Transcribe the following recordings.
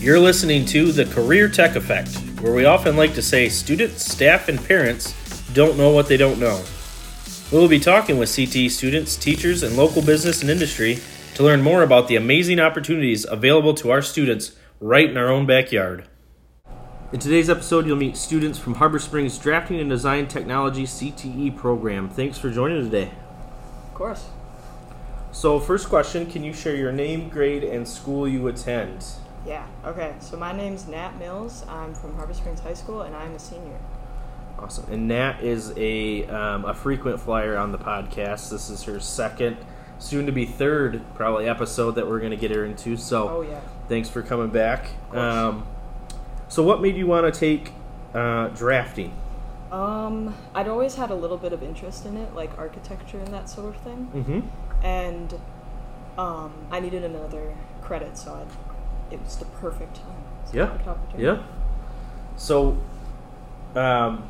You're listening to The Career Tech Effect, where we often like to say students, staff, and parents don't know what they don't know. We will be talking with CTE students, teachers, and local business and industry to learn more about the amazing opportunities available to our students right in our own backyard. In today's episode, you'll meet students from Harbor Springs Drafting and Design Technology CTE program. Thanks for joining today. Of course. So, first question Can you share your name, grade, and school you attend? Yeah. Okay. So my name's Nat Mills. I'm from Harbor Springs High School, and I'm a senior. Awesome. And Nat is a um, a frequent flyer on the podcast. This is her second, soon to be third, probably episode that we're going to get her into. So, Oh yeah. thanks for coming back. Um, so, what made you want to take uh, drafting? Um, I'd always had a little bit of interest in it, like architecture and that sort of thing. Mm-hmm. And um, I needed another credit, so I'd, it was the perfect time. It's Yeah. perfect opportunity. Yeah. So, um,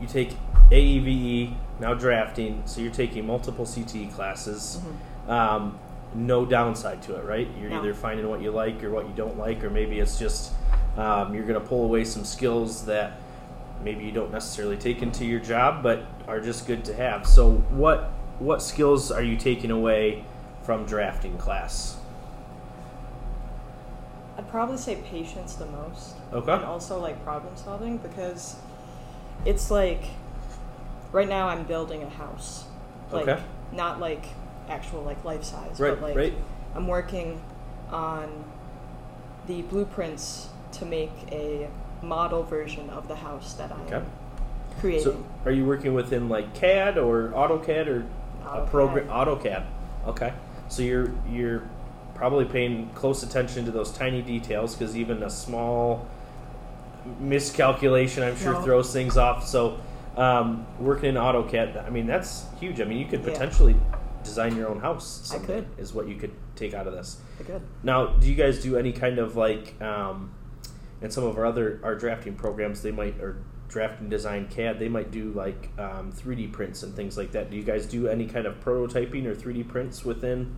you take AV now drafting. So you're taking multiple CTE classes. Um, no downside to it, right? You're No. either finding what you like or what you don't like, or maybe it's just um, you're going to pull away some skills that maybe you don't necessarily take into your job, but are just good to have. So, what what skills are you taking away from drafting class? I'd probably say patience the most. Okay. And also like problem solving because it's like right now I'm building a house. Like Okay. not like actual like life size, Right, but like right. I'm working on the blueprints to make a model version of the house that I Okay. creating. So, are you working within like CAD or AutoCAD or a program AutoCAD? Okay, so you're you're probably paying close attention to those tiny details because even a small miscalculation, I'm sure, No. throws things off. So, um, working in AutoCAD, I mean, that's huge. I mean, you could Yeah. potentially design your own house. I could. is what you could take out of this. Good. Now, do you guys do any kind of like, um, in some of our other our drafting programs, they might or drafting design CAD, they might do like um, 3D prints and things like that. Do you guys do any kind of prototyping or 3D prints within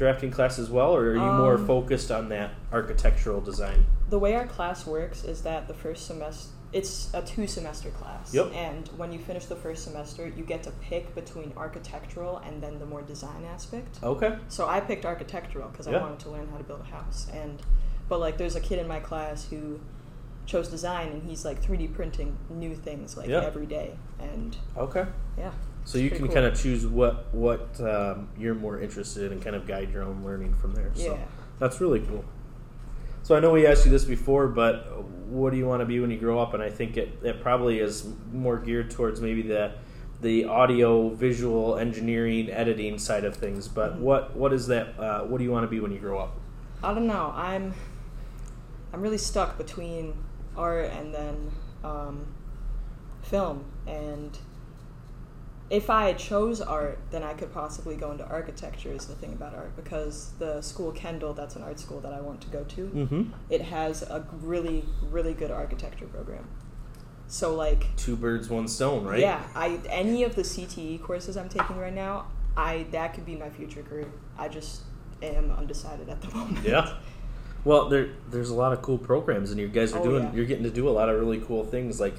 drafting class as well, or are you more Um, focused on that architectural design? The way our class works is that the first semester it's a two semester class. Yep. And when you finish the first semester, you get to pick between architectural and then the more design aspect. Okay. So I picked architectural because Yeah. I wanted to learn how to build a house. And but like there's a kid in my class who chose design and he's like 3D printing new things like Yeah. every day. And Okay. yeah. So you can cool. kind of choose what what um, you're more interested in and kind of guide your own learning from there. So Yeah. that's really cool. So I know we asked you this before, but what do you want to be when you grow up? And I think it, it probably is more geared towards maybe the the audio, visual, engineering, editing side of things. But Mhm. what what is that? Uh, what do you want to be when you grow up? I don't know. I'm I'm really stuck between art and then um, film. And if I chose art, then I could possibly go into architecture. Is the thing about art because the school Kendall, that's an art school that I want to go to. Mm-hmm. It has a really really good architecture program. So like Two birds, one stone, right? yeah, I any of the CTE courses I'm taking right now, I that could be my future career. I just am undecided at the moment. Yeah. Well, there there's a lot of cool programs, and you guys are Oh, doing. yeah. You're getting to do a lot of really cool things. Like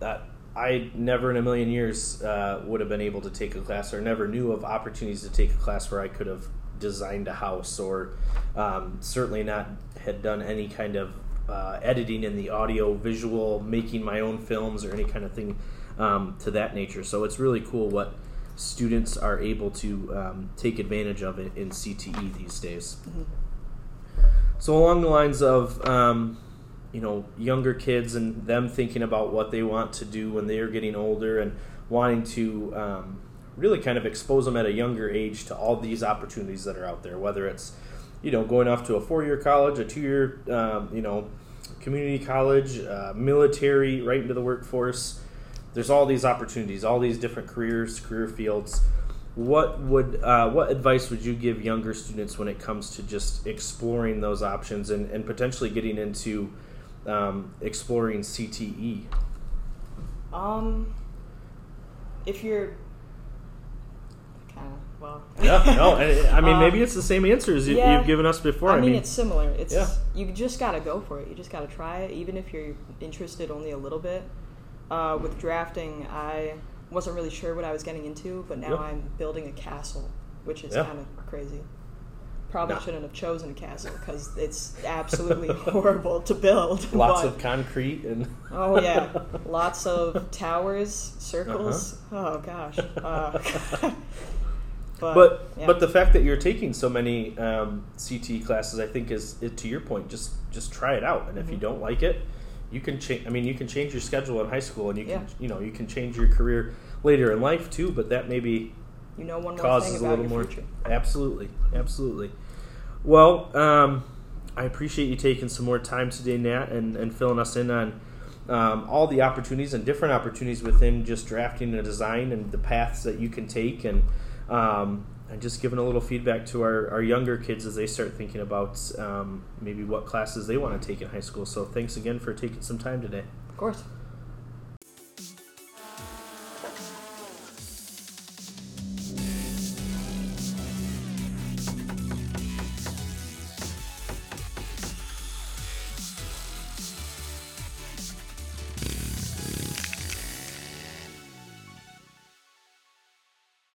that, I never in a million years uh, would have been able to take a class, or never knew of opportunities to take a class where I could have designed a house, or um, certainly not had done any kind of uh, editing in the audio, visual, making my own films, or any kind of thing um, to that nature. So it's really cool what students are able to um, take advantage of it in CTE these days. Mhm. So along the lines of um, you know younger kids and them thinking about what they want to do when they are getting older and wanting to um, really kind of expose them at a younger age to all these opportunities that are out there, whether it's you know going off to a four-year college, a two-year um, you know community college, uh, military, right into the workforce. There's all these opportunities, all these different careers, career fields what would uh, what advice would you give younger students when it comes to just exploring those options and, and potentially getting into um, exploring CTE? Um, if you're kind of well. yeah, no, and I mean Um, maybe it's the same answers you, yeah. you've given us before. I mean, it's similar. It's Yeah. you just gotta go for it. You just gotta try it, even if you're interested only a little bit. Uh, with drafting, I wasn't really sure what I was getting into, but now Yeah. I'm building a castle, which is kind of crazy. Probably Nah. shouldn't have chosen a castle because it's absolutely horrible to build. lots but- of concrete and Oh yeah, lots of towers, circles. Uh-huh. Oh gosh. Uh, but but yeah. but the fact that you're taking so many um, CT classes, I think, is, is to your point. Just just try it out, and if you Mhm. don't like it, you can change. I mean, you can change your schedule in high school, and you can Yeah. you know you can change your career later in life too. But that maybe you know one more causes thing a little your more. future. Absolutely, absolutely. Well, um, I appreciate you taking some more time today, Nat, and, and filling us in on um, all the opportunities and different opportunities within just drafting a design and the paths that you can take, and um, and just giving a little feedback to our, our younger kids as they start thinking about um, maybe what classes they want to take in high school. So, thanks again for taking some time today. Of course.